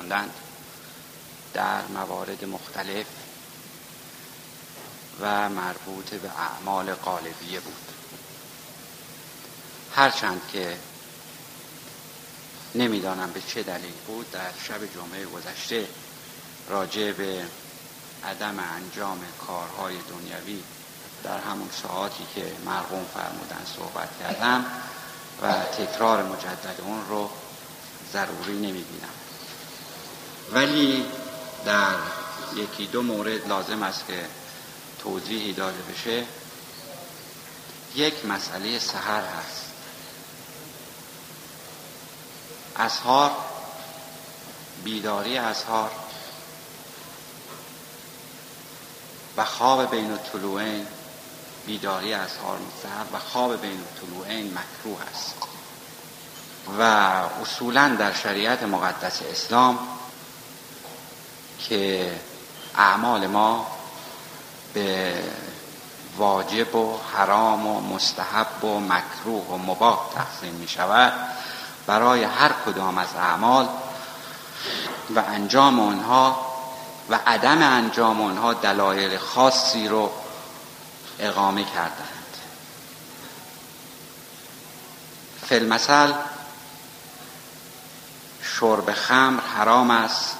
خوندند در موارد مختلف و مربوط به اعمال قالبیه بود. هرچند که نمی‌دانم به چه دلیل بود در شب جمعه گذشته راجع به عدم انجام کارهای دنیوی در همون ساعاتی که مرقوم فرمودن صحبت کردم و تکرار مجدد اون رو ضروری نمی‌بینم. ولی در یکی دو مورد لازم است که توضیحی داده بشه. یک مسئله سهر هست. اسهار بیداری اسهار و خواب بین الطلوعین بیداری اسهار مستحب و خواب بین الطلوعین مکروه است و اصولا در شریعت مقدس اسلام که اعمال ما به واجب و حرام و مستحب و مکروه و مباح تقسیم می شود. برای هر کدام از اعمال و انجام آنها و عدم انجام آنها دلایل خاصی رو اقامه کردند فیلمثل شرب خمر حرام است.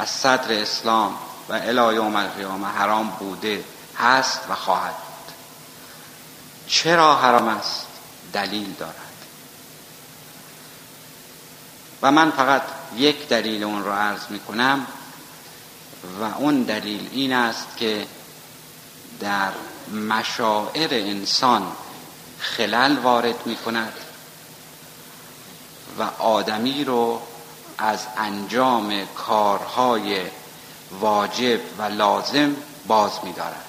از صدر اسلام و الی یوم القیامه حرام بوده هست و خواهد بود. چرا حرام است؟ دلیل دارد. و من فقط یک دلیل اون رو عرض می کنم و اون دلیل این است که در مشاعر انسان خلل وارد می کند و آدمی رو از انجام کارهای واجب و لازم باز می دارد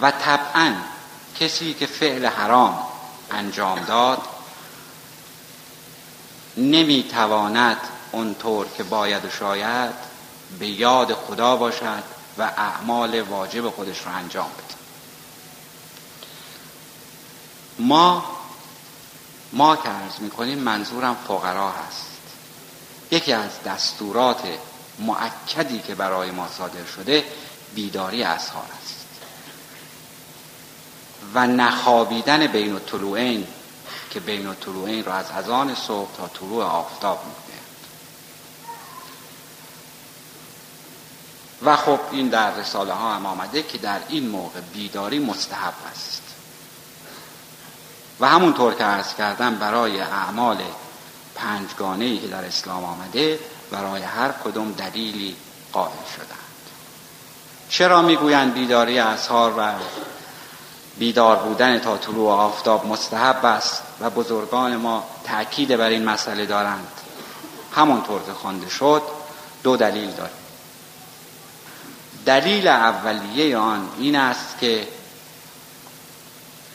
و طبعا کسی که فعل حرام انجام داد نمی تواند اونطور که باید و شاید به یاد خدا باشد و اعمال واجب خودش رو انجام بده. ما ما که عرض می‌کنیم منظورم فقرا هست. یکی از دستورات معکدی که برای ما صادر شده بیداری اسهار است. و نخوابیدن بین الطلوعین که بین الطلوعین رو از ازان صبح تا طلوع آفتاب می‌گوید و خب این در رساله ها هم آمده که در این موقع بیداری مستحب است. و همونطور که عرض کردم برای اعمال پنجگانه ای که در اسلام آمده برای هر کدوم دلیلی قائل شدند. چرا می‌گویند بیداری اسهار و بیدار بودن تا طلوع آفتاب مستحب است و بزرگان ما تأکید بر این مسئله دارند؟ همونطور که خوانده شد دو دلیل داریم. دلیل اولیه آن این است که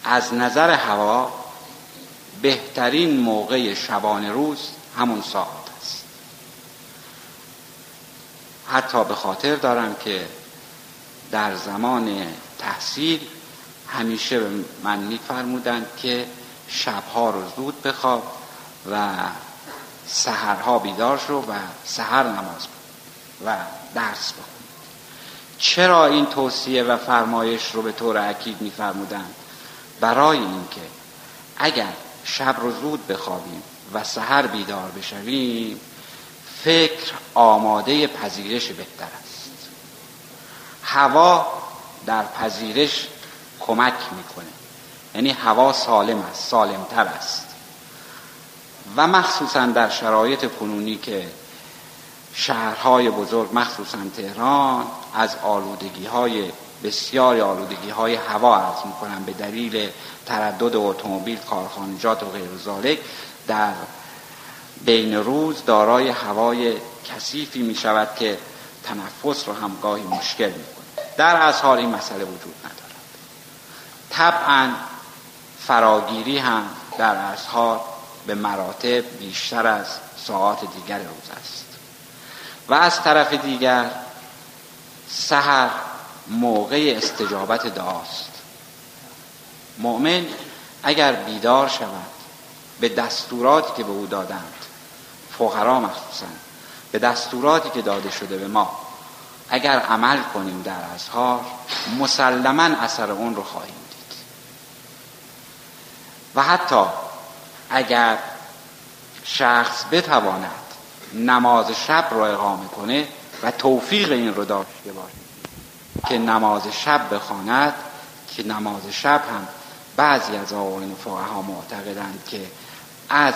از نظر هوا بهترین موقع شبانه روز همون ساعت است. حتی به خاطر دارم که در زمان تحصیل همیشه به من میفرمودند که شبها رو زود بخواب و سهرها بیدار شو و سهر نماز و درس بخون. چرا این توصیه و فرمایش رو به طور اکید میفرمودند؟ برای اینکه اگر شب رو زود بخوابیم و سحر بیدار بشویم فکر آماده پذیرش بهتر است. هوا در پذیرش کمک می‌کنه. یعنی هوا سالم است سالمتر است. و مخصوصا در شرایط کنونی که شهرهای بزرگ مخصوصا تهران از آلودگی های بسیار آلودگی های هوا عرض می‌کنم به دلیل تردد اتومبیل کارخانجات و غیر در بین روز دارای هوای کثیفی می شود که تنفس رو هم گاهی مشکل می‌کنه. در اظهار این مسئله وجود ندارد. طبعا فراگیری هم در اظهار به مراتب بیشتر از ساعات دیگر روز است. و از طرف دیگر سهر موقع استجابت دعاست مؤمن اگر بیدار شود به دستوراتی که به او دادند فقرا مخصوصا به دستوراتی که داده شده به ما اگر عمل کنیم در اظهار مسلما اثر اون رو خواهیم دید. و حتی اگر شخص بتواند نماز شب را اقامه کنه و توفیق این رو داشته باشه که نماز شب بخواند که نماز شب هم بعضی از آقایون فقها معتقدند که از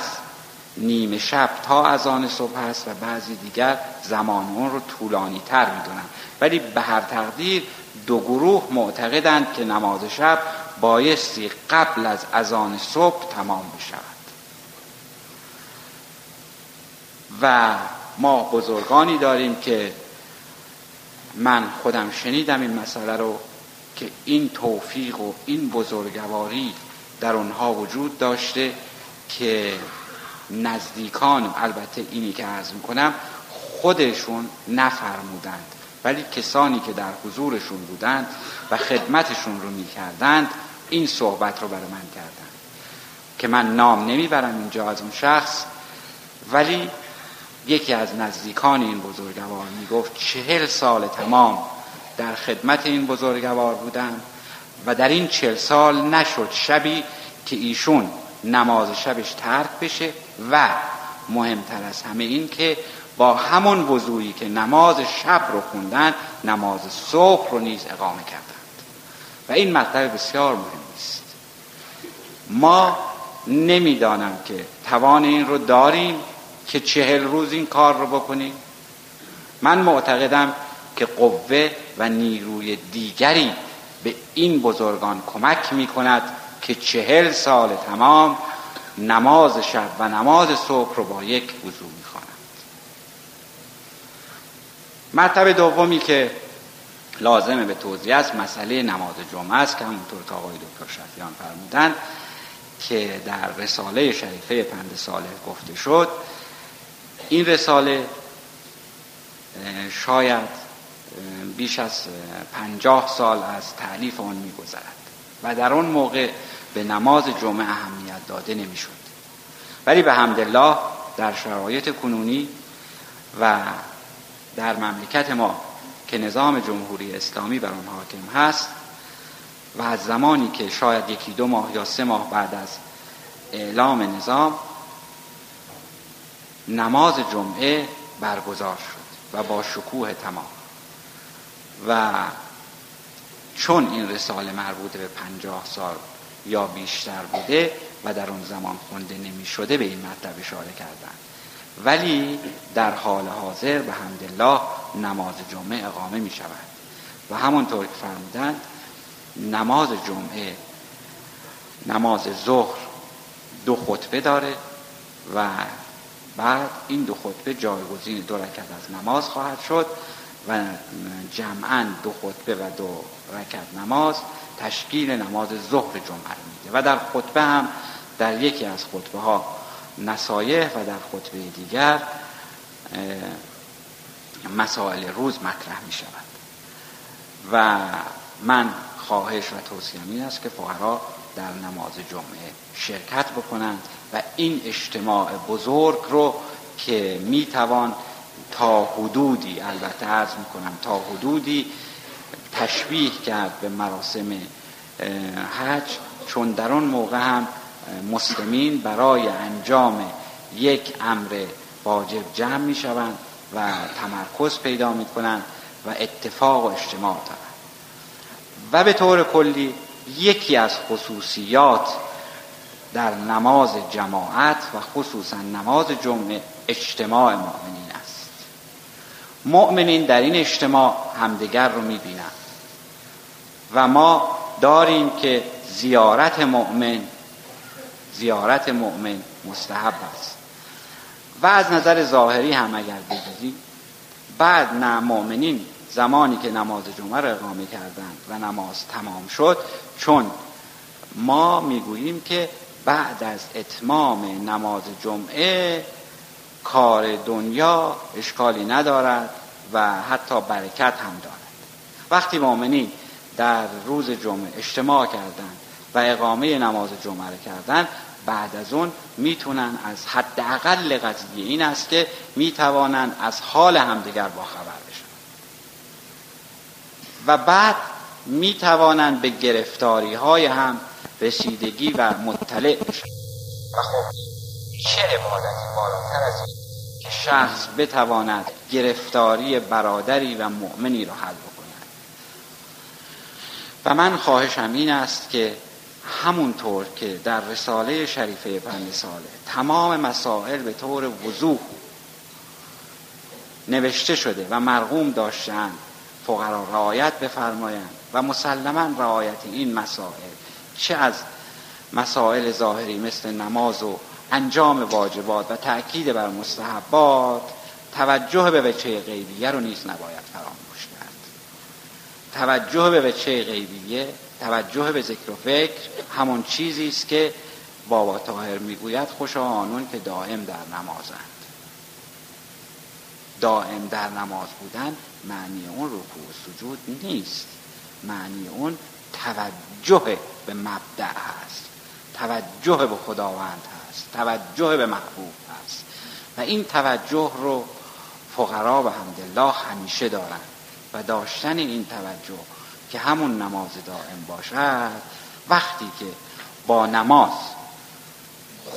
نیمه شب تا از آن صبح است و بعضی دیگر زمان اون رو طولانی تر می‌دونن ولی به هر تقدیر دو گروه معتقدند که نماز شب بایستی قبل از اذان صبح تمام بشود. و ما بزرگانی داریم که من خودم شنیدم این مسئله رو که این توفیق و این بزرگواری در اونها وجود داشته که نزدیکان البته اینی که عرض می‌کنم خودشون نفرمودند. ولی کسانی که در حضورشون بودند و خدمتشون رو می‌کردند این صحبت رو برای من کردند. که من نام نمی‌برم اینجا از اون شخص ولی یکی از نزدیکان این بزرگوار می‌گفت چهل سال تمام در خدمت این بزرگوار بودم و در این چهل سال نشد شبی که ایشون نماز شبش ترک بشه و مهمتر از همه این که با همون وضوعی که نماز شب رو خوندن نماز صبح رو نیز اقامه کردند. و این مطلب بسیار مهم است ما نمی‌دانم که توان این رو داریم. که چهل روز این کار رو بکنیم من معتقدم که قوه و نیروی دیگری به این بزرگان کمک می کند که چهل سال تمام نماز شب و نماز صبح رو با یک وضوع می خوانند مرتبه دومی که لازمه به توضیح است مسئله نماز جمعه است که همونطور که آقای دکتر شفیان فرمودن که در رساله شریفه پند ساله گفته شد این رساله شاید بیش از پنجاه سال از تعلیف آن میگذرد و در آن موقع به نماز جمعه اهمیت داده نمی‌شد. ولی به الله در شرایط کنونی و در مملکت ما که نظام جمهوری اسلامی بر آن حاکم هست و از زمانی که شاید یکی دو ماه یا سه ماه بعد از اعلام نظام نماز جمعه برگزار شد و با شکوه تمام. و چون این رساله مربوط به پنجاه سال یا بیشتر بوده و در اون زمان خونده نمی شده به این مطلب اشاره کردن. ولی در حال حاضر به الله نماز جمعه اقامه می شود. و همونطور که فرمودند نماز جمعه نماز ظهر دو خطبه داره و بعد این دو خطبه جایگزین دو رکت از نماز خواهد شد و جمعا دو خطبه و دو رکت نماز تشکیل نماز ظهر جمعه میده. و در خطبه هم در یکی از خطبه ها نصایح و در خطبه دیگر مسائل روز مطرح می شود و من خواهش و توصیه این است که فقرا در نماز جمعه شرکت بکنند و این اجتماع بزرگ رو که می‌توان تا حدودی البته عرض می‌کنم تا حدودی تشبیه کرد به مراسم حج چون در آن موقع هم مسلمین برای انجام یک امر واجب جمع می شوند و تمرکز پیدا می کنند و اتفاق و اجتماع دارند. و به طور کلی یکی از خصوصیات در نماز جماعت و خصوصا نماز جمعه اجتماع مؤمنین است. مؤمنین در این اجتماع همدیگر رو می‌بینند و ما داریم که زیارت مؤمن زیارت مؤمن مستحب است. و از نظر ظاهری هم اگر بگیریم بعد نه مؤمنین زمانی که نماز جمعه را اقامه کردند و نماز تمام شد چون ما می‌گوییم که بعد از اتمام نماز جمعه کار دنیا اشکالی ندارد و حتی برکت هم دارد. وقتی مؤمنین در روز جمعه اجتماع کردند و اقامه نماز جمعه را کردند بعد از اون می‌تونن از حداقل قضیه این است که می‌توانند از حال همدیگر باخبر بشن. و بعد می‌توانند به گرفتاری های هم رسیدگی و مطلع بشن و خب چه عبادتی بالاتر از این که شخص بتواند گرفتاری برادری و مؤمنی را حل بکند؟ و من خواهشم این است که همونطور که در رساله شریفه پنج ساله تمام مسائل به طور وضوح نوشته شده و مرغوم داشتن فقرا رعایت بفرمایند و مسلما رعایت این مسائل. چه از مسائل ظاهری مثل نماز و انجام واجبات و تأکید بر مستحبات توجه به وچه غیبیه رو نیز نباید فراموش کرد. توجه به وچه غیبیه توجه به ذکر و فکر همون چیزی است که بابا طاهر می‌گوید خوش آنون که دائم در نمازند دائم در نماز بودن معنی اون رکوع و سجود نیست. معنی اون توجه به مبدع هست. توجه به خداوند هست. توجه به محبوب هست. و این توجه رو فقرا به حمدالله همیشه دارند و داشتن این توجه که همون نماز دائم باشد وقتی که با نماز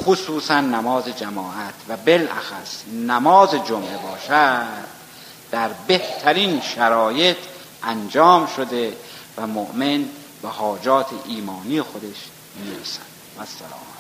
خصوصا نماز جماعت و بالاخص نماز جمعه باشد در بهترین شرایط انجام شده و مؤمن به حاجات ایمانی خودش می‌رسد. و السلام